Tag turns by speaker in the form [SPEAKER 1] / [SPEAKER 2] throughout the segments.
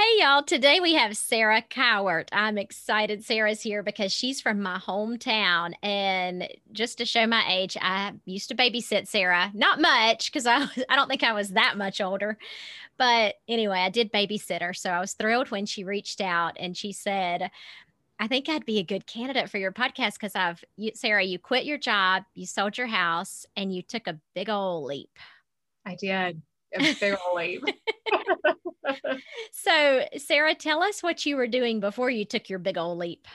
[SPEAKER 1] Hey, y'all. Today we have Sarah Cowart. I'm excited Sarah's here because she's from my hometown. And just to show my age, I used to babysit Sarah. Not much because I, I don't think I was that much older. But anyway, I did babysit her. So I was thrilled when she reached out and she said, I think I'd be a good candidate for your podcast because I've, you, Sarah, you quit your job, you sold your house, and you took a big old leap.
[SPEAKER 2] I did a big old leap.
[SPEAKER 1] so, Sarah, tell us what you were doing before you took your big old leap.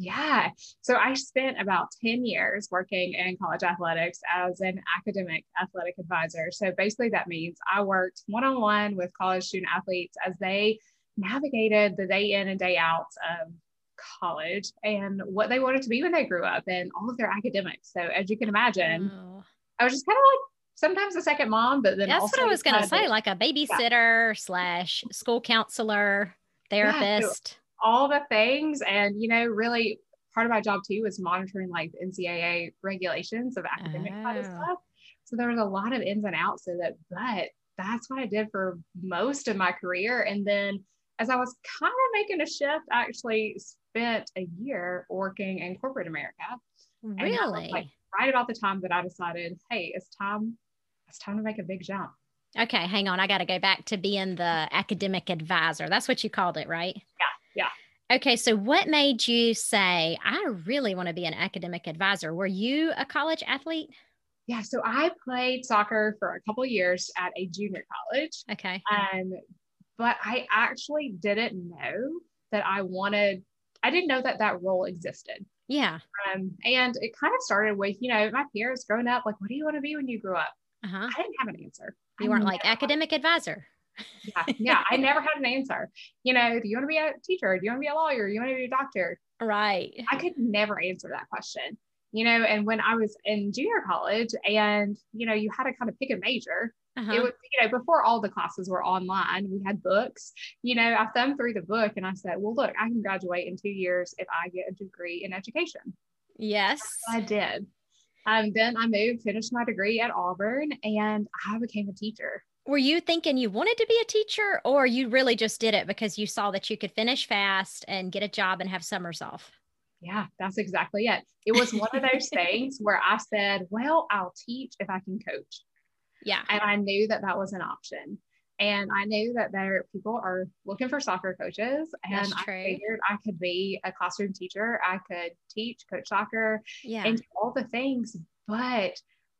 [SPEAKER 2] Yeah. So I spent about 10 years working in college athletics as an academic athletic advisor. So basically, that means I worked one on one with college student athletes as they navigated the day in and day out of college and what they wanted to be when they grew up and all of their academics. So, as you can imagine. I was just kind of like sometimes a second mom, but then
[SPEAKER 1] that's what I was going to say, like a babysitter yeah. slash school counselor, therapist,
[SPEAKER 2] yeah, all the things. And, you know, really part of my job too was monitoring like NCAA regulations of academic oh. kind of stuff. So there was a lot of ins and outs of it, but that's what I did for most of my career. And then as I was kind of making a shift, I actually spent a year working in corporate America.
[SPEAKER 1] Really?
[SPEAKER 2] Like right about the time that I decided, hey, it's time it's time to make a big jump.
[SPEAKER 1] Okay, hang on. I got to go back to being the academic advisor. That's what you called it, right?
[SPEAKER 2] Yeah, yeah.
[SPEAKER 1] Okay, so what made you say, I really want to be an academic advisor? Were you a college athlete?
[SPEAKER 2] Yeah, so I played soccer for a couple years at a junior college.
[SPEAKER 1] Okay.
[SPEAKER 2] Um, but I actually didn't know that I wanted, I didn't know that that role existed.
[SPEAKER 1] Yeah.
[SPEAKER 2] Um, and it kind of started with, you know, my peers growing up, like, what do you want to be when you grow up? Uh-huh. I didn't have an answer.
[SPEAKER 1] You weren't like academic advisor.
[SPEAKER 2] yeah, yeah. I never had an answer. You know, do you want to be a teacher? Do you want to be a lawyer? Do you want to be a doctor?
[SPEAKER 1] Right.
[SPEAKER 2] I could never answer that question. You know, and when I was in junior college and, you know, you had to kind of pick a major, uh-huh. it was, you know, before all the classes were online, we had books. You know, I thumbed through the book and I said, well, look, I can graduate in two years if I get a degree in education.
[SPEAKER 1] Yes.
[SPEAKER 2] I did. Um, then I moved, finished my degree at Auburn, and I became a teacher.
[SPEAKER 1] Were you thinking you wanted to be a teacher, or you really just did it because you saw that you could finish fast and get a job and have summers off?
[SPEAKER 2] Yeah, that's exactly it. It was one of those things where I said, Well, I'll teach if I can coach.
[SPEAKER 1] Yeah.
[SPEAKER 2] And I knew that that was an option. And I knew that there people are looking for soccer coaches. And I figured I could be a classroom teacher. I could teach, coach soccer,
[SPEAKER 1] yeah.
[SPEAKER 2] and all the things. But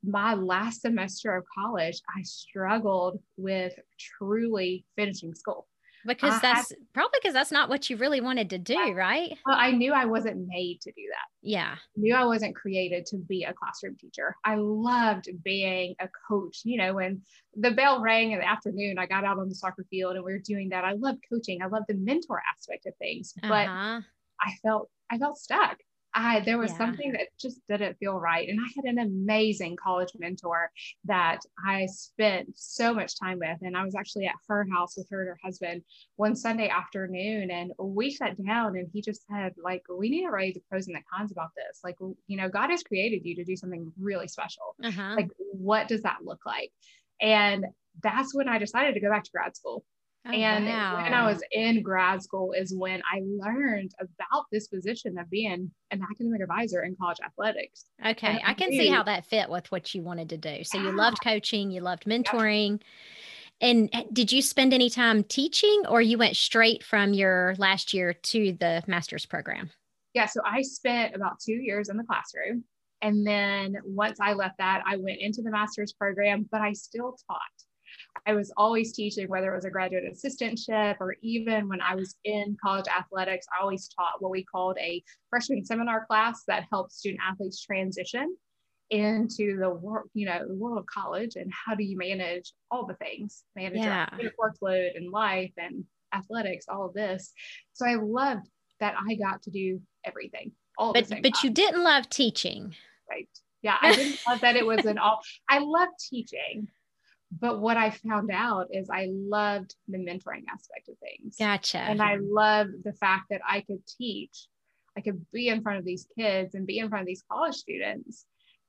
[SPEAKER 2] my last semester of college, I struggled with truly finishing school
[SPEAKER 1] because uh, that's I, probably because that's not what you really wanted to do, I, right?
[SPEAKER 2] Well, I knew I wasn't made to do that.
[SPEAKER 1] Yeah. I
[SPEAKER 2] knew I wasn't created to be a classroom teacher. I loved being a coach. You know, when the bell rang in the afternoon, I got out on the soccer field and we were doing that. I loved coaching. I loved the mentor aspect of things, but uh-huh. I felt I felt stuck. I there was yeah. something that just didn't feel right. And I had an amazing college mentor that I spent so much time with. And I was actually at her house with her and her husband one Sunday afternoon. And we sat down and he just said, like, we need to write the pros and the cons about this. Like, you know, God has created you to do something really special. Uh-huh. Like, what does that look like? And that's when I decided to go back to grad school. Oh, and wow. when I was in grad school is when I learned about this position of being an academic advisor in college athletics.
[SPEAKER 1] Okay. I can see how that fit with what you wanted to do. So yeah. you loved coaching, you loved mentoring. And eh, did you spend any time teaching or you went straight from your last year to the master's program?
[SPEAKER 2] Yeah, so I spent about two years in the classroom. And then once I left that, I went into the master's program, but I still taught. I was always teaching, whether it was a graduate assistantship or even when I was in college athletics, I always taught what we called a freshman seminar class that helped student athletes transition into the world, you know, the world of college and how do you manage all the things, manage yeah. your workload and life and athletics, all of this. So I loved that I got to do everything. All
[SPEAKER 1] but but time. you didn't love teaching.
[SPEAKER 2] Right. Yeah. I didn't love that it was an all I love teaching. But what I found out is I loved the mentoring aspect of things.
[SPEAKER 1] Gotcha.
[SPEAKER 2] And I loved the fact that I could teach, I could be in front of these kids and be in front of these college students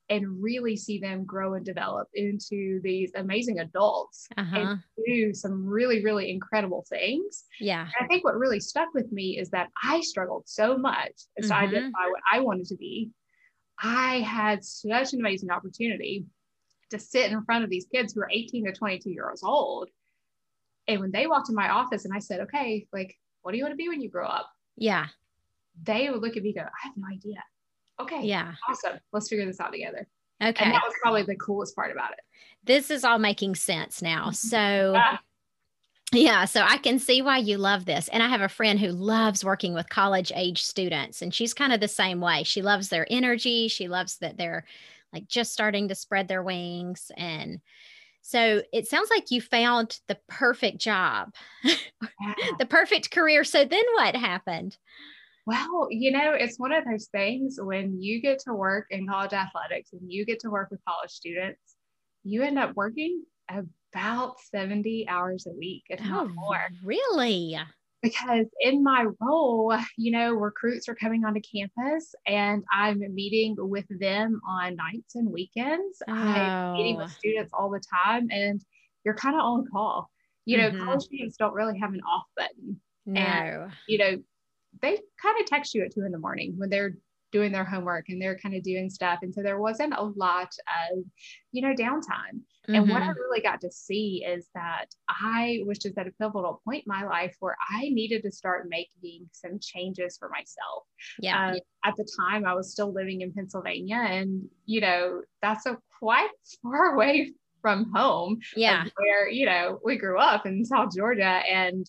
[SPEAKER 2] and really see them grow and develop into these amazing adults uh-huh. and do some really, really incredible things.
[SPEAKER 1] Yeah.
[SPEAKER 2] And I think what really stuck with me is that I struggled so much as mm-hmm. to identify what I wanted to be. I had such an amazing opportunity to sit in front of these kids who are 18 to 22 years old. And when they walked in my office and I said, okay, like, what do you want to be when you grow up?
[SPEAKER 1] Yeah.
[SPEAKER 2] They would look at me go, I have no idea okay,
[SPEAKER 1] yeah,
[SPEAKER 2] awesome. Let's figure this out together.
[SPEAKER 1] Okay.
[SPEAKER 2] And that was probably the coolest part about it.
[SPEAKER 1] This is all making sense now. Mm-hmm. So, yeah. yeah, so I can see why you love this. And I have a friend who loves working with college age students, and she's kind of the same way. She loves their energy, she loves that they're like just starting to spread their wings. And so it sounds like you found the perfect job, yeah. the perfect career. So then what happened?
[SPEAKER 2] Well, you know, it's one of those things when you get to work in college athletics and you get to work with college students, you end up working about 70 hours a week, if oh, not more.
[SPEAKER 1] Really?
[SPEAKER 2] Because in my role, you know, recruits are coming onto campus and I'm meeting with them on nights and weekends. Oh. I'm meeting with students all the time and you're kind of on call. You know, mm-hmm. college students don't really have an off button.
[SPEAKER 1] No.
[SPEAKER 2] And, you know, they kind of text you at two in the morning when they're doing their homework and they're kind of doing stuff. And so there wasn't a lot of, you know, downtime. Mm-hmm. And what I mm-hmm. really got to see is that I was just at a pivotal point in my life where I needed to start making some changes for myself.
[SPEAKER 1] Yeah.
[SPEAKER 2] Um, at the time, I was still living in Pennsylvania, and, you know, that's a quite far away from home.
[SPEAKER 1] Yeah.
[SPEAKER 2] Where, you know, we grew up in South Georgia and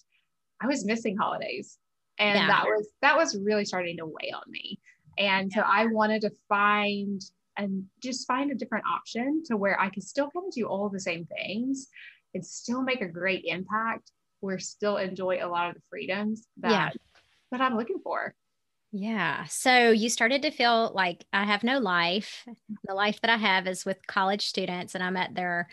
[SPEAKER 2] I was missing holidays and yeah. that was that was really starting to weigh on me and so i wanted to find and just find a different option to where i could still kind of do all the same things and still make a great impact where still enjoy a lot of the freedoms that yeah. that i'm looking for
[SPEAKER 1] yeah. So you started to feel like I have no life. The life that I have is with college students, and I'm at their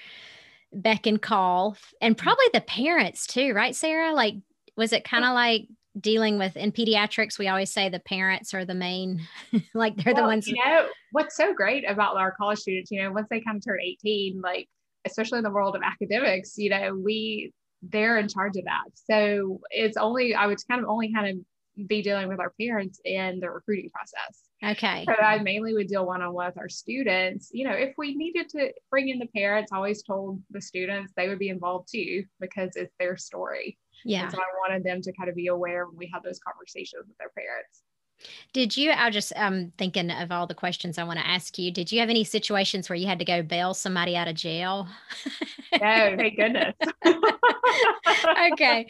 [SPEAKER 1] beck and call, and probably the parents too, right, Sarah? Like, was it kind of like dealing with in pediatrics we always say the parents are the main like they're well, the ones
[SPEAKER 2] you know what's so great about our college students you know once they come to turn 18 like especially in the world of academics you know we they're in charge of that. So it's only i would kind of only kind of be dealing with our parents in the recruiting process.
[SPEAKER 1] Okay.
[SPEAKER 2] So i mainly would deal one-on-one with our students. You know if we needed to bring in the parents I always told the students they would be involved too because it's their story
[SPEAKER 1] yeah.
[SPEAKER 2] And so I wanted them to kind of be aware when we had those conversations with their parents.
[SPEAKER 1] Did you, I was just um thinking of all the questions I want to ask you. Did you have any situations where you had to go bail somebody out of jail?
[SPEAKER 2] no, thank goodness.
[SPEAKER 1] okay.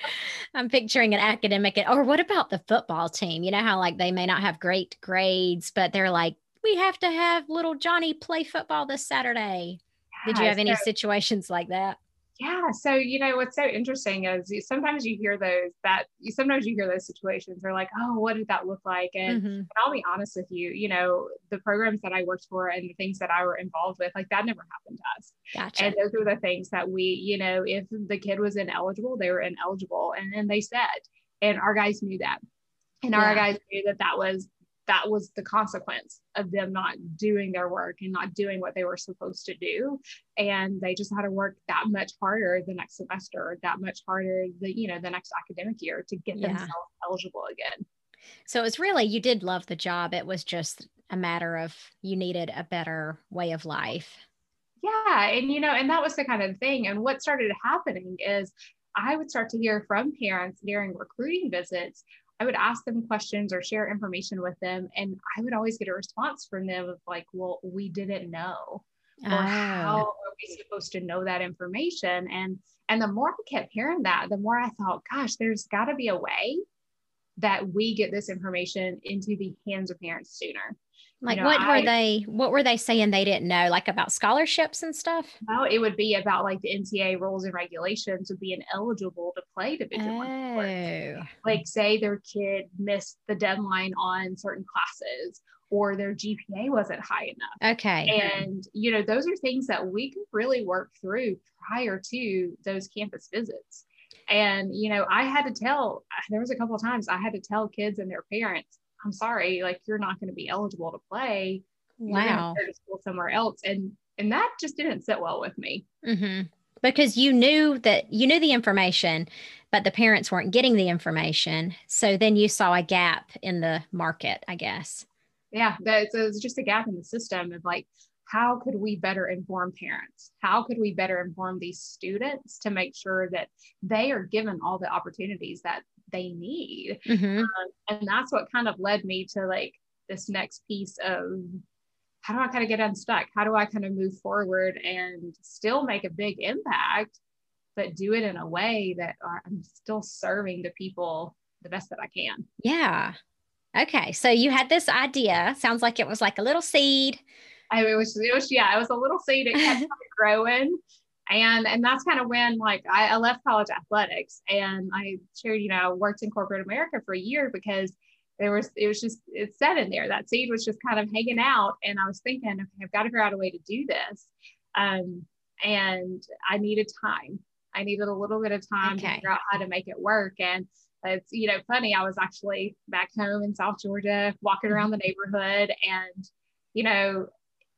[SPEAKER 1] I'm picturing an academic or what about the football team? You know how like they may not have great grades, but they're like, we have to have little Johnny play football this Saturday. Did you have any so, situations like that?
[SPEAKER 2] Yeah so you know what's so interesting is you, sometimes you hear those that you sometimes you hear those situations they're like oh what did that look like and, mm-hmm. and, i'll be honest with you you know the programs that i worked for and the things that i were involved with like that never happened to us
[SPEAKER 1] gotcha.
[SPEAKER 2] and those were the things that we you know if the kid was ineligible they were ineligible and then they said and our guys knew that and yeah. our guys knew that that was that was the consequence of them not doing their work and not doing what they were supposed to do and they just had to work that much harder the next semester that much harder the you know the next academic year to get yeah. themselves eligible again
[SPEAKER 1] so it was really you did love the job it was just a matter of you needed a better way of life
[SPEAKER 2] Yeah. And, you know, and that was the kind of thing. And what started happening is I would start to hear from parents during recruiting visits. I would ask them questions or share information with them. And I would always get a response from them of like, well, we didn't know. Or oh. how are we supposed to know that information? And and the more I kept hearing that, the more I thought, gosh, there's got to be a way that we get this information into the hands of parents sooner.
[SPEAKER 1] Like you know, what I, were they what were they saying they didn't know like about scholarships and stuff?
[SPEAKER 2] No, it would be about like the NCAA rules and regulations of being eligible to play division oh. one Like say their kid missed the deadline on certain classes or their GPA wasn't high enough.
[SPEAKER 1] Okay.
[SPEAKER 2] And you know, those are things that we could really work through prior to those campus visits. And you know, I had to tell there was a couple of times I had to tell kids and their parents I'm sorry, like you're not going to be eligible to play.
[SPEAKER 1] Wow.
[SPEAKER 2] to school somewhere else. And and that just didn't sit well with me.
[SPEAKER 1] Mm-hmm. Because you knew that you knew the information, but the parents weren't getting the information. So then you saw a gap in the market, I guess.
[SPEAKER 2] Yeah, that's it's just a gap in the system of like, how could we better inform parents? How could we better inform these students to make sure that they are given all the opportunities that they need. Mm-hmm. Um, and that's what kind of led me to like this next piece of how do I kind of get unstuck? How do I kind of move forward and still make a big impact, but do it in a way that I'm still serving the people the best that I can?
[SPEAKER 1] Yeah. Okay. So you had this idea. Sounds like it was like a little seed.
[SPEAKER 2] I mean, it was, it was, yeah, it was a little seed. It kept growing and and that's kind of when like I, I, left college athletics and I shared you know worked in corporate America for a year because there was it was just it's set in there. That seed was just kind of hanging out and I was thinking okay I've got to figure out a way to do this. Um, and I needed time. I needed a little bit of time okay. to figure out how to make it work. And it's you know funny I was actually back home in South Georgia walking around the neighborhood and you know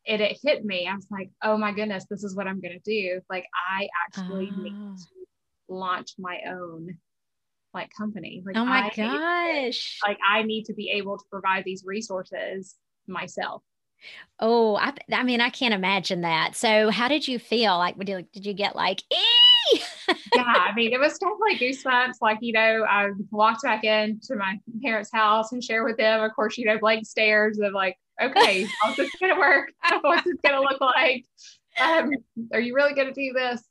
[SPEAKER 2] it, it hit me. I was like, oh my goodness, this is what I'm going to do. Like, I actually oh. need ah. to launch my own like company. Like,
[SPEAKER 1] oh my I gosh.
[SPEAKER 2] To, like, I need to be able to provide these resources myself.
[SPEAKER 1] Oh, I, I mean, I can't imagine that. So, how did you feel? Like, did you, did you get like,
[SPEAKER 2] yeah, I mean, it was definitely goosebumps. Like, you know, I walked back into my parents' house and shared with them, of course, you know, blank stares of like, okay, how's this going to work? What's this going to look like? Um, are you really going to do this?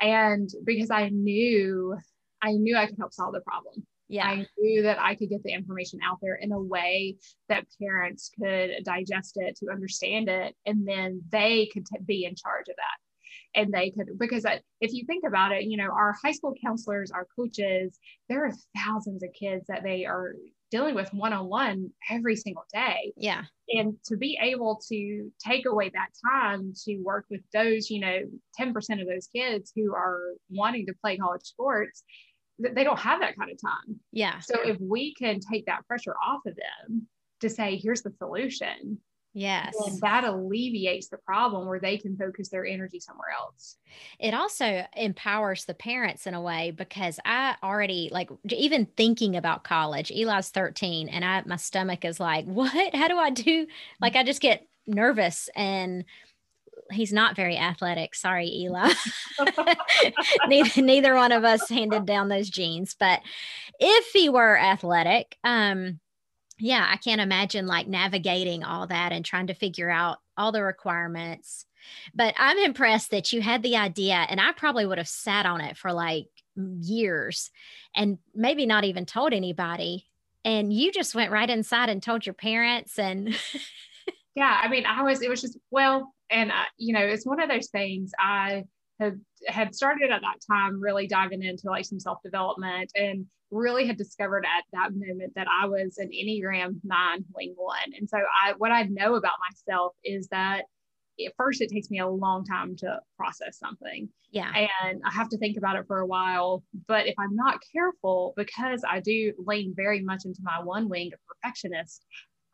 [SPEAKER 2] And because I knew, I knew I could help solve the problem.
[SPEAKER 1] Yeah.
[SPEAKER 2] I knew that I could get the information out there in a way that parents could digest it to understand it. And then they could t- be in charge of that. And they could, because I, if you think about it, you know, our high school counselors, our coaches, there are thousands of kids that they are dealing with one on one every single day.
[SPEAKER 1] Yeah.
[SPEAKER 2] And to be able to take away that time to work with those, you know, 10% of those kids who are wanting to play college sports, they don't have that kind of time.
[SPEAKER 1] Yeah.
[SPEAKER 2] So if we can take that pressure off of them to say, here's the solution,
[SPEAKER 1] Yes.
[SPEAKER 2] And that alleviates the problem where they can focus their energy somewhere else.
[SPEAKER 1] It also empowers the parents in a way because I already like even thinking about college. Eli's 13 and I my stomach is like, "What? How do I do?" Like I just get nervous and he's not very athletic. Sorry, Eli. neither, neither one of us handed down those genes, but if he were athletic, um yeah, I can't imagine like navigating all that and trying to figure out all the requirements. But I'm impressed that you had the idea, and I probably would have sat on it for like years and maybe not even told anybody. And you just went right inside and told your parents. And
[SPEAKER 2] yeah, I mean, I was, it was just, well, and I, you know, it's one of those things I had had started at that time really diving into like some self development and really had discovered at that moment that I was an Enneagram nine wing one. And so I what I know about myself is that at first it takes me a long time to process something.
[SPEAKER 1] Yeah.
[SPEAKER 2] And I have to think about it for a while. But if I'm not careful, because I do lean very much into my one wing of perfectionist,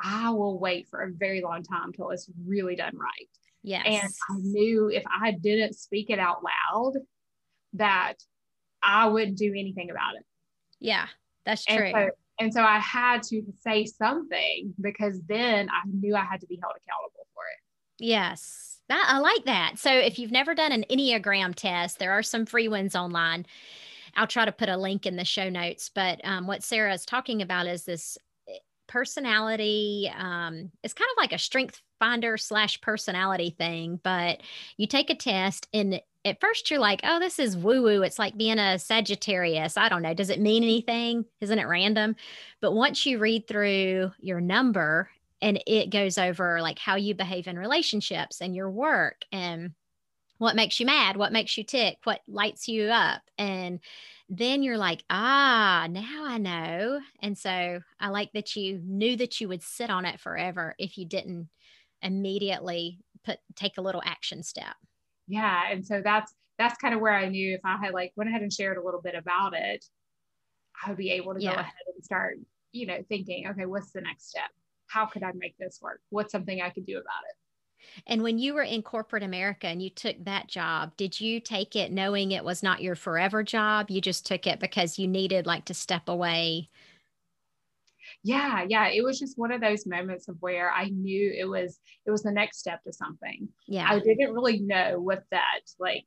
[SPEAKER 2] I will wait for a very long time till it's really done right.
[SPEAKER 1] Yes.
[SPEAKER 2] And I knew if I didn't speak it out loud, that I wouldn't do anything about it.
[SPEAKER 1] Yeah, that's true.
[SPEAKER 2] And so, and so I had to say something because then I knew I had to be held accountable for it.
[SPEAKER 1] Yes, That, I like that. So if you've never done an Enneagram test, there are some free ones online. I'll try to put a link in the show notes. But um, what Sarah is talking about is this eh, personality. Um, it's kind of like a strength finder slash personality thing, but you take a test and at first you're like, oh, this is woo woo. It's like being a Sagittarius. I don't know. Does it mean anything? Isn't it random? But once you read through your number and it goes over like how you behave in relationships and your work and what makes you mad, what makes you tick, what lights you up. And then you're like, ah, now I know. And so I like that you knew that you would sit on it forever if you didn't immediately put take a little action step.
[SPEAKER 2] Yeah. And so that's that's kind of where I knew if I had like went ahead and shared a little bit about it, I would be able to yeah. go ahead and start, you know, thinking, okay, what's the next step? How could I make this work? What's something I could do about it?
[SPEAKER 1] And when you were in corporate America and you took that job, did you take it knowing it was not your forever job? You just took it because you needed like to step away?
[SPEAKER 2] Yeah, yeah. It was just one of those moments of where I knew it was it was the next step to something.
[SPEAKER 1] Yeah.
[SPEAKER 2] I didn't really know what that like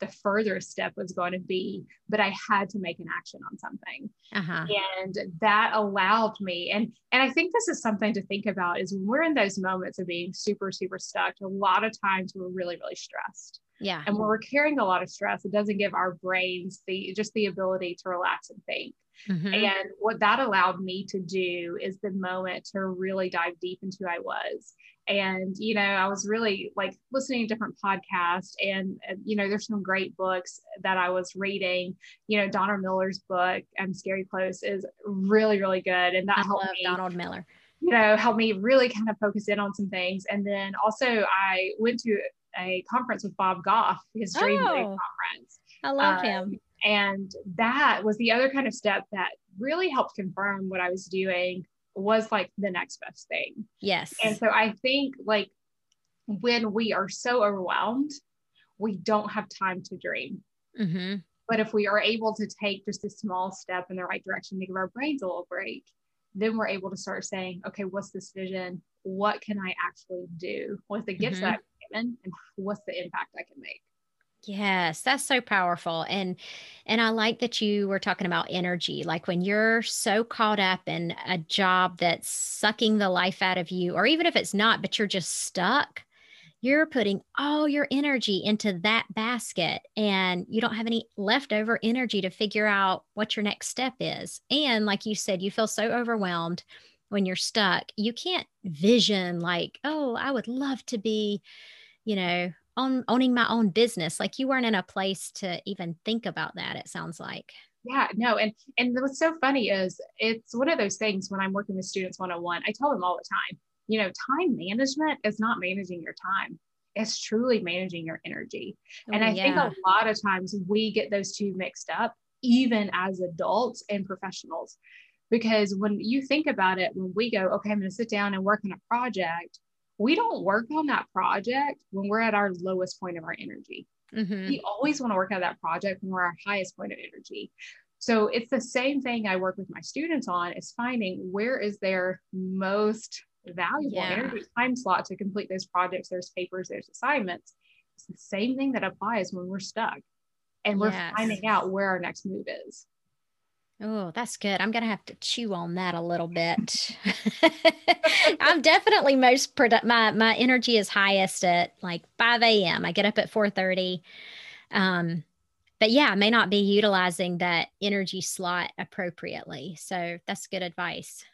[SPEAKER 2] the further step was going to be, but I had to make an action on something. Uh-huh. And that allowed me, and and I think this is something to think about is when we're in those moments of being super, super stuck, a lot of times we're really, really stressed.
[SPEAKER 1] Yeah.
[SPEAKER 2] And when we're carrying a lot of stress, it doesn't give our brains the just the ability to relax and think. Mm-hmm. And what that allowed me to do is the moment to really dive deep into who I was. And, you know, I was really like listening to different podcasts and, you know, there's some great books that I was reading. You know, Donald Miller's book, I'm Scary Close, is really, really good. And that I helped me.
[SPEAKER 1] Donald Miller.
[SPEAKER 2] You know, helped me really kind of focus in on some things. And then also I went to a conference with Bob Goff, his Dream oh, conference.
[SPEAKER 1] I love um, him.
[SPEAKER 2] And that was the other kind of step that really helped confirm what I was doing was like the next best thing.
[SPEAKER 1] Yes.
[SPEAKER 2] And so I think like when we are so overwhelmed, we don't have time to dream. Mm-hmm. But if we are able to take just a small step in the right direction to give our brains a little break, then we're able to start saying, okay, what's this vision? What can I actually do with the gifts mm-hmm. that I'm given? And what's the impact I can?
[SPEAKER 1] Yes, that's so powerful. And and I like that you were talking about energy. Like when you're so caught up in a job that's sucking the life out of you or even if it's not but you're just stuck, you're putting all your energy into that basket and you don't have any leftover energy to figure out what your next step is. And like you said, you feel so overwhelmed when you're stuck. You can't vision like, "Oh, I would love to be, you know, own, owning my own business. Like you weren't in a place to even think about that it sounds like.
[SPEAKER 2] Yeah no and and what's so funny is it's one of those things when i'm working with students one-on-one i tell them all the time you know time management is not managing your time it's truly managing your energy. Oh, and i yeah. think a lot of times we get those two mixed up even as adults and professionals because when you think about it when we go okay i'm going to sit down and work on a project we don't work on that project when we're at our lowest point of our energy. Mm-hmm. We always want to work on that project when we're our highest point of energy. So it's the same thing I work with my students on is finding where is their most valuable yeah. energy time slot to complete those projects, there's papers, there's assignments. It's the same thing that applies when we're stuck and we're yes. finding out where our next move is.
[SPEAKER 1] Oh, that's good. I'm going to have to chew on that a little bit. I'm definitely most product. My, my energy is highest at like 5 a.m. I get up at 430. Um, but yeah, I may not be utilizing that energy slot appropriately. So that's good advice.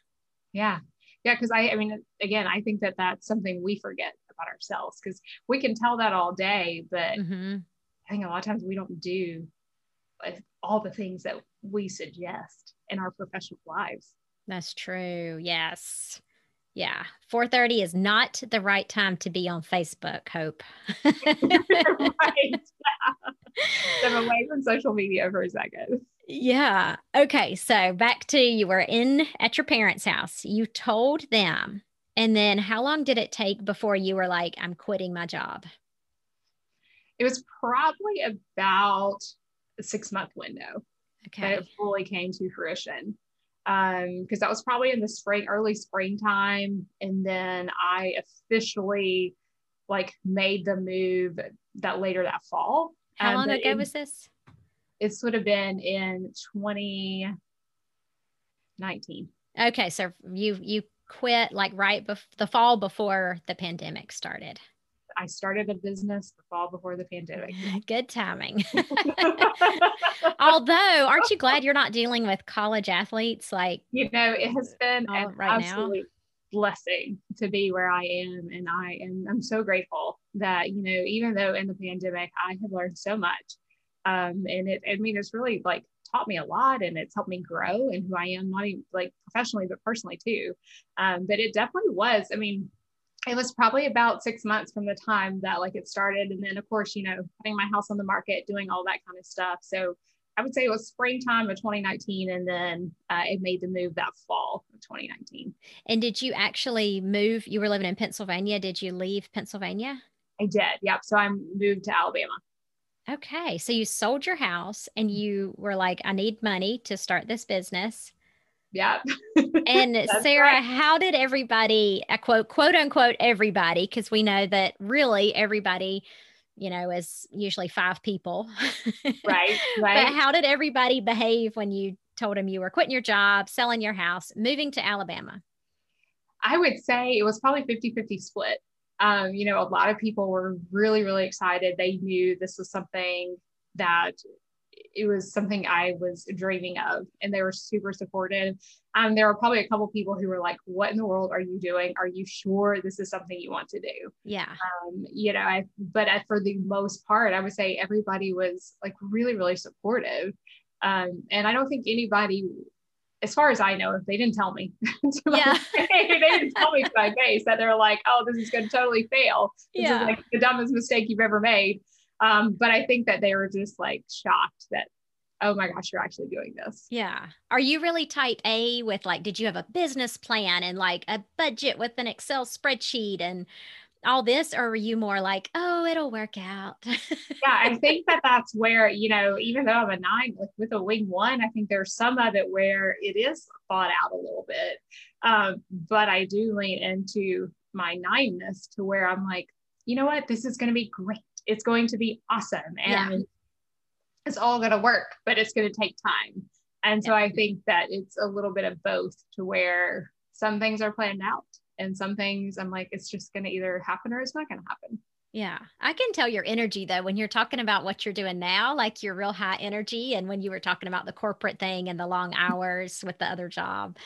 [SPEAKER 2] Yeah. Yeah. Cause I, I mean, again, I think that that's something we forget about ourselves because we can tell that all day, but mm-hmm. I think a lot of times we don't do all the things that we suggest in our professional lives.
[SPEAKER 1] That's true. Yes. Yeah. 4:30 is not the right time to be on Facebook, Hope. right.
[SPEAKER 2] Away from social media for a second.
[SPEAKER 1] Yeah. Okay. So back to you were in at your parents' house. You told them. And then how long did it take before you were like, I'm quitting my job?
[SPEAKER 2] It was probably about six month window okay. that it fully came to fruition. Um, because that was probably in the spring, early springtime. And then I officially like made the move that later that fall.
[SPEAKER 1] How um, long ago it, was this?
[SPEAKER 2] This would have been in 2019.
[SPEAKER 1] Okay, so you you quit like right before the fall before the pandemic started.
[SPEAKER 2] I started a business the fall before the pandemic.
[SPEAKER 1] Good timing. Although, aren't you glad you're not dealing with college athletes? Like,
[SPEAKER 2] you know, it has been an right absolute now. blessing to be where I am. And I am I'm so grateful that, you know, even though in the pandemic, I have learned so much. Um, and it, I mean, it's really like taught me a lot and it's helped me grow and who I am, not even like professionally, but personally too. Um, but it definitely was, I mean, it was probably about six months from the time that like it started. And then of course, you know, putting my house on the market, doing all that kind of stuff. So I would say it was springtime of 2019. And then uh, it made the move that fall of 2019.
[SPEAKER 1] And did you actually move? You were living in Pennsylvania. Did you leave Pennsylvania?
[SPEAKER 2] I did. Yep. So I moved to Alabama.
[SPEAKER 1] Okay. So you sold your house and you were like, I need money to start this business.
[SPEAKER 2] Yeah.
[SPEAKER 1] and Sarah, right. how did everybody, I quote, quote unquote, everybody, because we know that really everybody, you know, is usually five people.
[SPEAKER 2] Right. Right.
[SPEAKER 1] but how did everybody behave when you told them you were quitting your job, selling your house, moving to Alabama?
[SPEAKER 2] I would say it was probably 50 50 split. Um, you know, a lot of people were really, really excited. They knew this was something that it was something I was dreaming of, and they were super supportive. Um, there were probably a couple people who were like, "What in the world are you doing? Are you sure this is something you want to do?"
[SPEAKER 1] Yeah.
[SPEAKER 2] Um, you know, I, but for the most part, I would say everybody was like really, really supportive. Um, and I don't think anybody, as far as I know, if they didn't tell me,
[SPEAKER 1] yeah,
[SPEAKER 2] they didn't tell me to my face that they're like, "Oh, this is going to totally fail. This yeah. is like the dumbest mistake you've ever made." Um, but I think that they were just like shocked that, oh my gosh, you're actually doing this.
[SPEAKER 1] Yeah. Are you really type A with like, did you have a business plan and like a budget with an Excel spreadsheet and all this? Or were you more like oh it'll work out?
[SPEAKER 2] Yeah i think that that's where you know even though i'm a nine like with a wing one i think there's some of it where it is thought out a little bit. Um, but i do lean into my nineness to where i'm like you know what? This is going to be great it's going to be awesome and yeah. it's all going to work, but it's going to take time. And so. I think that it's a little bit of both to where some things are planned out and some things I'm like, it's just going to either happen or it's not going to happen.
[SPEAKER 1] Yeah. I can tell your energy though, when you're talking about what you're doing now, like you're real high energy. And when you were talking about the corporate thing and the long hours with the other job,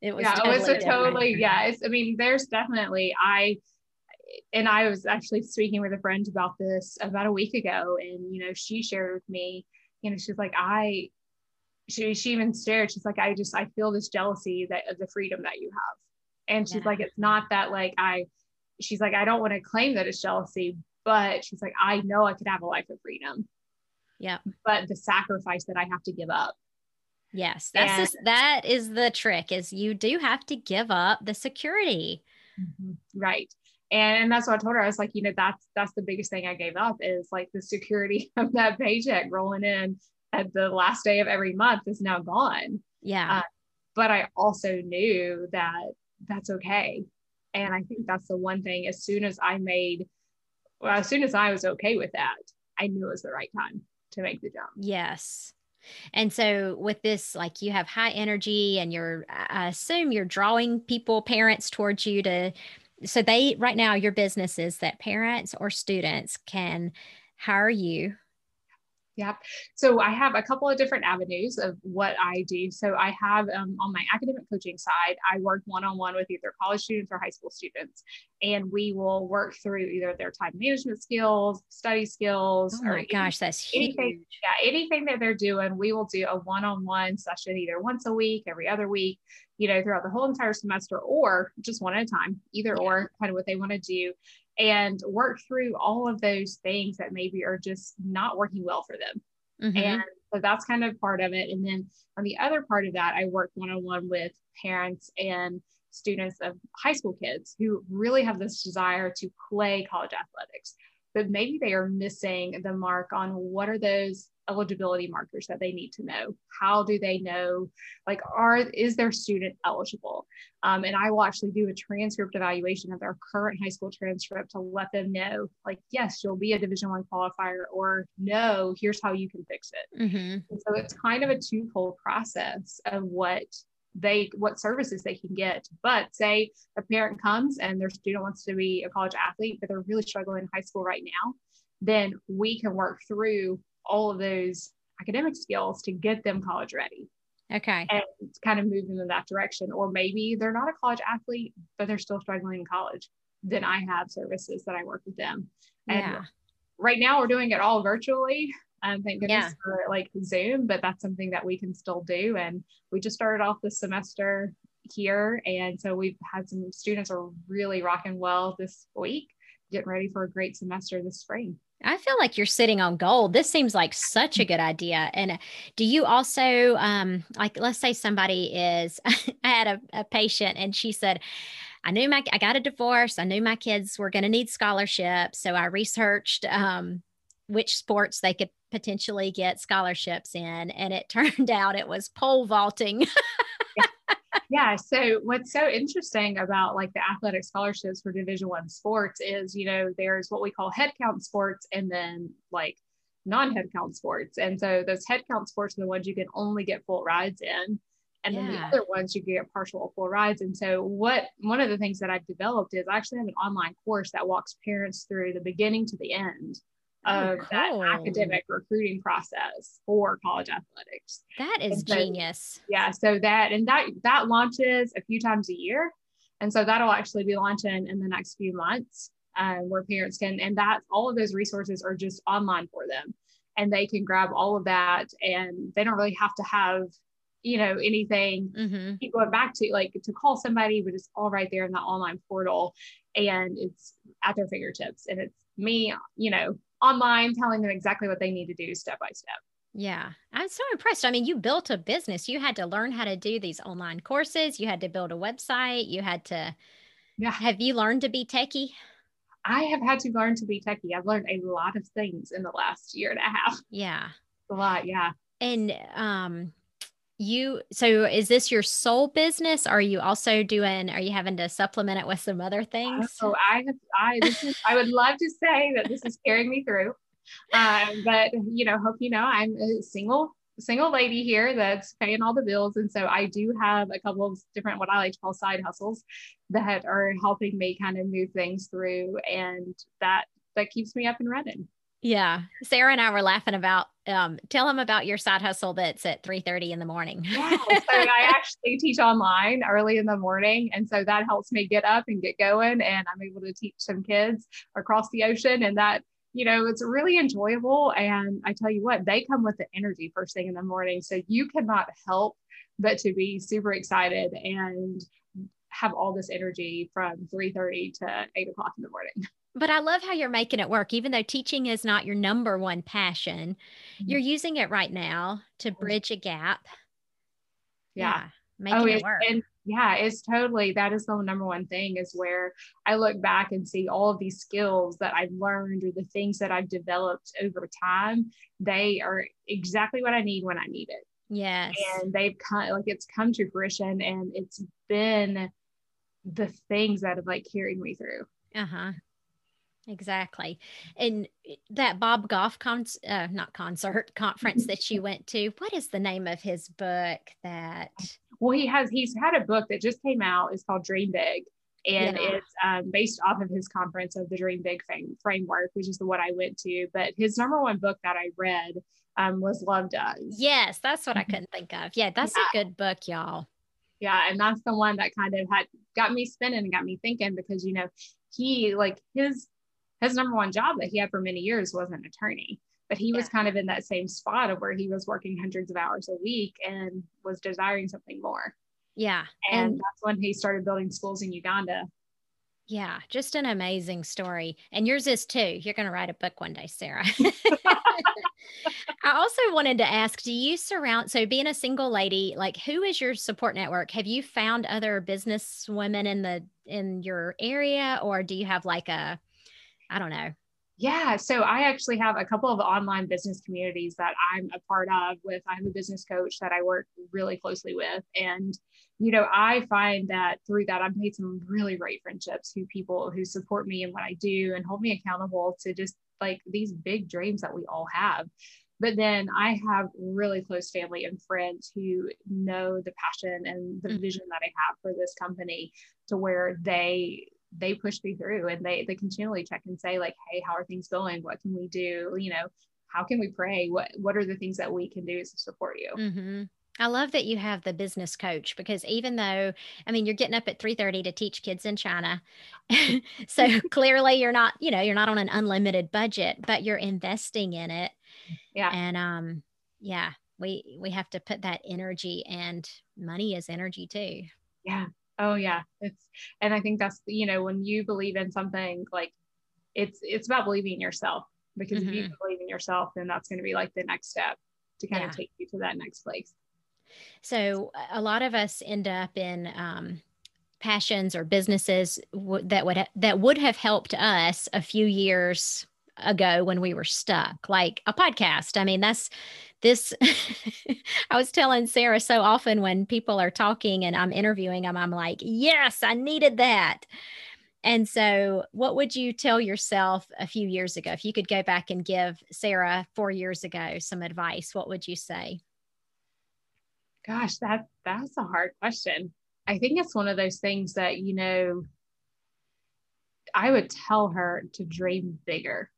[SPEAKER 1] it was,
[SPEAKER 2] yeah, oh,
[SPEAKER 1] totally
[SPEAKER 2] it was a totally, yeah. I mean, there's definitely, I, and I was actually speaking with a friend about this about a week ago, and you know, she shared with me, you know, she's like, I, she, she even shared, she's like, I just, I feel this jealousy that of the freedom that you have, and she's yeah. like, it's not that like I, she's like, I don't want to claim that it's jealousy, but she's like, I know I could have a life of freedom.
[SPEAKER 1] Yeah.
[SPEAKER 2] But the sacrifice that I have to give up.
[SPEAKER 1] Yes, that's and, just, that is the trick is you do have to give up the security.
[SPEAKER 2] Mm-hmm, right and that's what I told her. I was like, you know, that's that's the biggest thing I gave up is like the security of that paycheck rolling in at the last day of every month is now gone.
[SPEAKER 1] Yeah. Uh,
[SPEAKER 2] but I also knew that that's okay. And I think that's the one thing. As soon as I made, well, as soon as I was okay with that, I knew it was the right time to make the jump.
[SPEAKER 1] Yes. And so with this, like you have high energy and you're, I assume you're drawing people, parents towards you to so they right now your business is that parents or students can hire you
[SPEAKER 2] Yep. So I have a couple of different avenues of what I do. So I have um, on my academic coaching side, I work one on one with either college students or high school students, and we will work through either their time management skills, study skills,
[SPEAKER 1] oh or gosh, that's huge.
[SPEAKER 2] anything. Yeah, anything that they're doing, we will do a one on one session either once a week, every other week, you know, throughout the whole entire semester, or just one at a time, either yeah. or kind of what they want to do and work through all of those things that maybe are just not working well for them. Mm-hmm. And so that's kind of part of it. And then on the other part of that, I work one on one with parents and students of high school kids who really have this desire to play college athletics. But maybe they are missing the mark on what are those eligibility markers that they need to know? How do they know? Like are is their student eligible? Um, and i will actually do a transcript evaluation of their current high school transcript to let them know like yes you'll be a division one qualifier or no here's how you can fix it. Mm-hmm. so it's kind of a twofold process of what they what services they can get but say a parent comes and their student wants to be a college athlete but they're really struggling in high school right now then we can work through all of those academic skills to get them college ready.
[SPEAKER 1] Okay.
[SPEAKER 2] And kind of move them in that direction. Or maybe they're not a college athlete, but they're still struggling in college. Then I have services that I work with them. And yeah. right now we're doing it all virtually. Um, thank goodness yeah. for like Zoom, but that's something that we can still do. And we just started off this semester here. And so we've had some students are really rocking well this week, getting ready for a great semester this spring.
[SPEAKER 1] I feel like you're sitting on gold. This seems like such a good idea. And do you also, um, like, let's say somebody is, I had a, a patient and she said, I knew my, I got a divorce. I knew my kids were going to need scholarships. So I researched um, which sports they could potentially get scholarships in. And it turned out it was pole vaulting.
[SPEAKER 2] yeah so what's so interesting about like the athletic scholarships for division one sports is you know there's what we call head count sports and then like non-head count sports and so those head count sports are the ones you can only get full rides in and yeah. then the other ones you get partial or full rides and so what one of the things that i've developed is i actually have an online course that walks parents through the beginning to the end Oh, of cool. that academic recruiting process for college athletics.
[SPEAKER 1] That is so, genius.
[SPEAKER 2] Yeah. So that and that that launches a few times a year. And so that'll actually be launching in the next few months um, where parents can, and that all of those resources are just online for them. And they can grab all of that and they don't really have to have, you know, anything mm-hmm. keep going back to like to call somebody, but it's all right there in the online portal and it's at their fingertips. And it's me, you know, online telling them exactly what they need to do step by step.
[SPEAKER 1] Yeah, I'm so impressed. I mean, you built a business. You had to learn how to do these online courses. You had to build a website. You had to. Yeah. Have you learned to be techie?
[SPEAKER 2] I have had to learn to be techie. I've learned a lot of things in the last year and a half.
[SPEAKER 1] Yeah.
[SPEAKER 2] A lot. Yeah.
[SPEAKER 1] And um, you so is this your sole business? Are you also doing are you having to supplement it with some other things?
[SPEAKER 2] Oh i i this is, i would love to say that this is carrying me through um, but you know hope you know i'm a single single lady here that's paying all the bills and so i do have a couple of different what i like to call side hustles that are helping me kind of move things through and that that keeps me up and running
[SPEAKER 1] yeah. Sarah and I were laughing about um, tell them about your side hustle that's at 3 30 in the morning.
[SPEAKER 2] yeah. So I actually teach online early in the morning. And so that helps me get up and get going. And I'm able to teach some kids across the ocean. And that, you know, it's really enjoyable. And I tell you what, they come with the energy first thing in the morning. So you cannot help but to be super excited and have all this energy from 3 30 to 8 o'clock in the morning.
[SPEAKER 1] But I love how you're making it work. Even though teaching is not your number one passion, mm-hmm. you're using it right now to bridge a gap.
[SPEAKER 2] Yeah. yeah making oh, it work. And yeah, it's totally that is the number one thing is where I look back and see all of these skills that I've learned or the things that I've developed over time. They are exactly what I need when I need it.
[SPEAKER 1] Yes.
[SPEAKER 2] And they've come like it's come to fruition and it's been the things that have like carried me through.
[SPEAKER 1] Uh-huh. Exactly. And eh, that Bob Goff con uh, not concert conference that you went to, what is the name of his book that
[SPEAKER 2] well he has he's had a book that just came out. It's called Dream Big. And yeah. it's um, based off of his conference of the Dream Big frame, framework, which is the one I went to. But his number one book that I read um, was Love Does.
[SPEAKER 1] Yes, that's what I mm-hmm. couldn't think of. Yeah, that's yeah. a good book, y'all.
[SPEAKER 2] Yeah, and that's the one that kind of had got me spinning and got me thinking because you know he like his his number one job that he had for many years was an attorney but he was yeah. kind of in that same spot of where he was working hundreds of hours a week and was desiring something more.
[SPEAKER 1] Yeah
[SPEAKER 2] and, and that's when he started building schools in uganda.
[SPEAKER 1] Yeah just an amazing story. And yours is too. You're going to write a book one day sarah. I also wanted to ask do you surround so being a single lady like who is your support network? Have you found other business women in the in your area or do you have like a I don't know,
[SPEAKER 2] Yeah, so I actually have a couple of online business communities that I'm a part of with I have a business coach that I work really closely with and you know, I find that through that I've made some really great friendships who people who support me and what I do and hold me accountable to just like these big dreams that we all have. But then I have really close family and friends who know the passion and the mm-hmm. vision that I have for this company to where they they push me through and they they continually check and say like hey how are things going what can we do you know how can we pray what what are the things that we can do to support you
[SPEAKER 1] mm-hmm. I love that you have the business coach because even though I mean you're getting up at 3:30 to teach kids in China. so clearly you're not, you know, you're not on an unlimited budget, but you're investing in it.
[SPEAKER 2] Yeah.
[SPEAKER 1] And um yeah, we we have to put that energy and money is energy too.
[SPEAKER 2] Yeah. Oh yeah. It's and I think that's you know when you believe in something like it's it's about believing in yourself because mm-hmm. if you mm-hmm. believe in yourself then that's going to be like the next step to kind yeah. of take you to that next place.
[SPEAKER 1] So a lot of us end up in um, passions or businesses w- that would ha- that would have helped us a few years ago when we were stuck, like a podcast. I mean, that's this. I was telling Sarah so often when people are talking and I'm interviewing them, I'm like, yes, I needed that. And so, what would you tell yourself a few years ago? If you could go back and give Sarah four years ago some advice, what would you say?
[SPEAKER 2] Gosh, that that's a hard question. I think it's one of those things that, you know, I would tell her to dream bigger.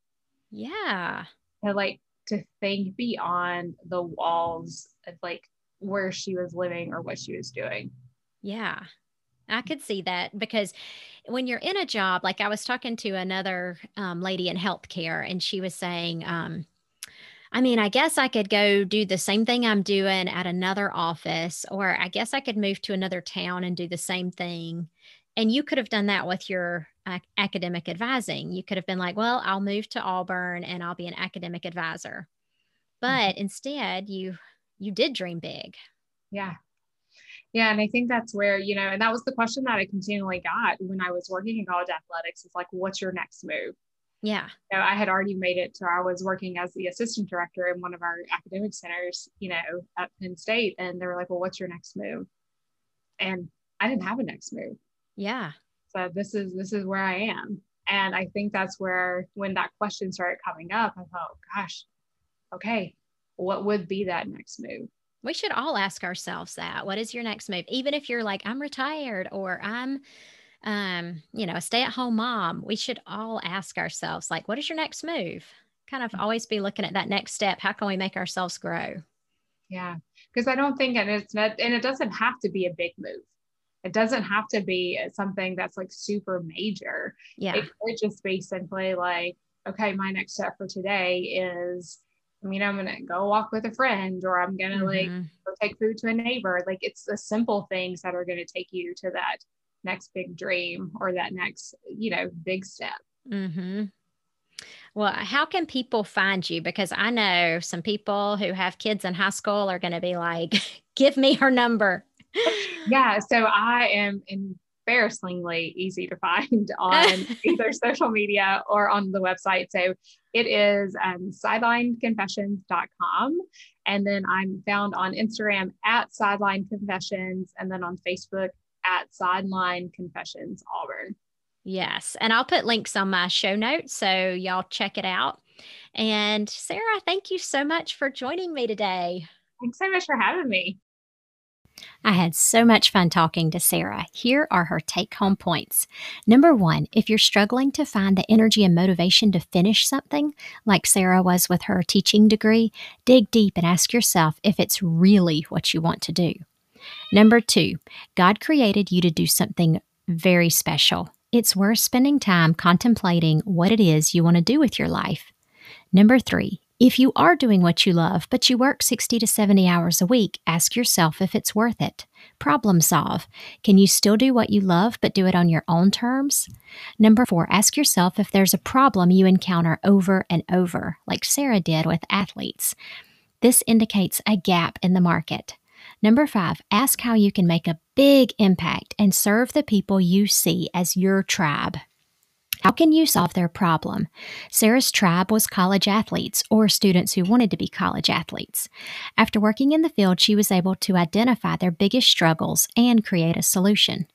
[SPEAKER 1] Yeah.
[SPEAKER 2] To like to think beyond the walls of like where she was living or what she was doing.
[SPEAKER 1] Yeah. I could see that because when you're in a job, like I was talking to another um, lady in healthcare, and she was saying, um, I mean, I guess I could go do the same thing I'm doing at another office, or I guess I could move to another town and do the same thing. And you could have done that with your uh, academic advising. You could have been like, well, I'll move to Auburn and I'll be an academic advisor. But mm-hmm. instead, you you did dream big.
[SPEAKER 2] Yeah. Yeah. And I think that's where, you know, and that was the question that I continually got when I was working in college athletics. It's like, what's your next move?
[SPEAKER 1] Yeah.
[SPEAKER 2] So I had already made it to I was working as the assistant director in one of our academic centers, you know, at Penn State. And they were like, Well, what's your next move? And I didn't have a next move.
[SPEAKER 1] Yeah.
[SPEAKER 2] So this is this is where I am. And I think that's where when that question started coming up, I thought, gosh, okay, what would be that next move?
[SPEAKER 1] We should all ask ourselves that. What is your next move? Even if you're like, I'm retired or I'm um, you know, a stay at home mom, we should all ask ourselves, like, what is your next move? Kind of mm. always be looking at that next step. How can we make ourselves grow?
[SPEAKER 2] Yeah. Because I don't think, and it's not, and it doesn't have to be a big move. It doesn't have to be something that's like super major.
[SPEAKER 1] Yeah.
[SPEAKER 2] It could just be simply like, okay, my next step for today is, I mean, I'm gonna go walk with a friend, or I'm gonna mm-hmm. like go take food to a neighbor. Like it's the simple things that are gonna take you to that next big dream or that next, you know, big step.
[SPEAKER 1] Mm-hmm. Well, how can people find you? Because I know some people who have kids in high school are going to be like, give me her number.
[SPEAKER 2] yeah. So I am embarrassingly easy to find on either social media or on the website. So it is um, sidelineconfessions.com. And then I'm found on Instagram at sideline confessions and then on Facebook at Sideline Confessions Auburn.
[SPEAKER 1] Yes. And I'll put links on my show notes so y'all check it out. And Sarah, thank you so much for joining me today.
[SPEAKER 2] Thanks so much for having me.
[SPEAKER 1] I had so much fun talking to Sarah. Here are her take home points. Number one, if you're struggling to find the energy and motivation to finish something, like Sarah was with her teaching degree, dig deep and ask yourself if it's really what you want to do. Number two, God created you to do something very special. It's worth spending time contemplating what it is you want to do with your life. Number three, if you are doing what you love, but you work 60 to 70 hours a week, ask yourself if it's worth it. Problem solve. Can you still do what you love, but do it on your own terms? Number four, ask yourself if there's a problem you encounter over and over, like Sarah did with athletes. This indicates a gap in the market. Number five, ask how you can make a big impact and serve the people you see as your tribe. How can you solve their problem? Sarah's tribe was college athletes or students who wanted to be college athletes. After working in the field, she was able to identify their biggest struggles and create a solution.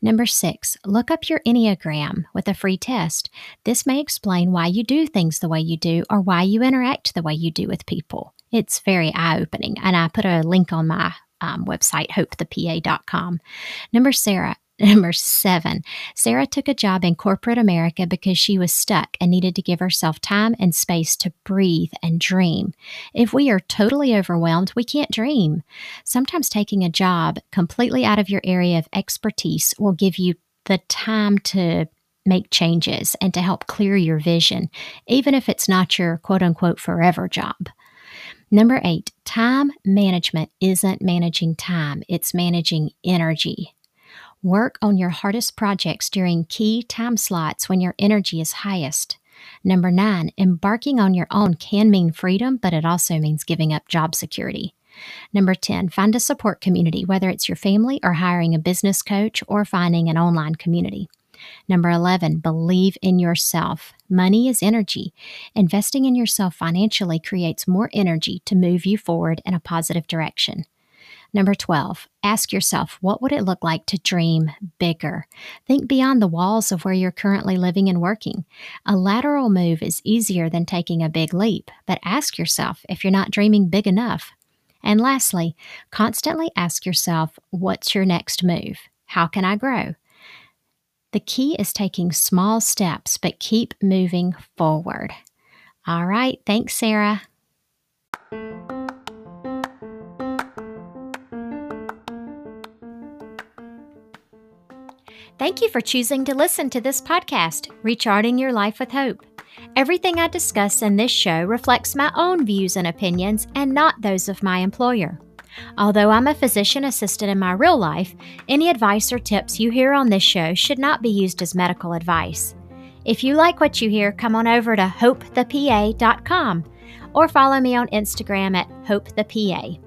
[SPEAKER 1] Number six, look up your Enneagram with a free test. This may explain why you do things the way you do or why you interact the way you do with people. It's very eye opening, and I put a link on my um, website, hopethepa.com. Number Sarah, Number seven, Sarah took a job in corporate America because she was stuck and needed to give herself time and space to breathe and dream. If we are totally overwhelmed, we can't dream. Sometimes taking a job completely out of your area of expertise will give you the time to make changes and to help clear your vision, even if it's not your quote unquote forever job. Number eight, time management isn't managing time, it's managing energy. Work on your hardest projects during key time slots when your energy is highest. Number nine, embarking on your own can mean freedom, but it also means giving up job security. Number 10, find a support community, whether it's your family or hiring a business coach or finding an online community. Number 11, believe in yourself. Money is energy. Investing in yourself financially creates more energy to move you forward in a positive direction. Number 12, ask yourself what would it look like to dream bigger? Think beyond the walls of where you're currently living and working. A lateral move is easier than taking a big leap, but ask yourself if you're not dreaming big enough. And lastly, constantly ask yourself what's your next move? How can I grow? The key is taking small steps, but keep moving forward. All right. Thanks, Sarah. Thank you for choosing to listen to this podcast, Recharting Your Life with Hope. Everything I discuss in this show reflects my own views and opinions and not those of my employer. Although I'm a physician assistant in my real life, any advice or tips you hear on this show should not be used as medical advice. If you like what you hear, come on over to hopethepa.com or follow me on Instagram at hopethepa.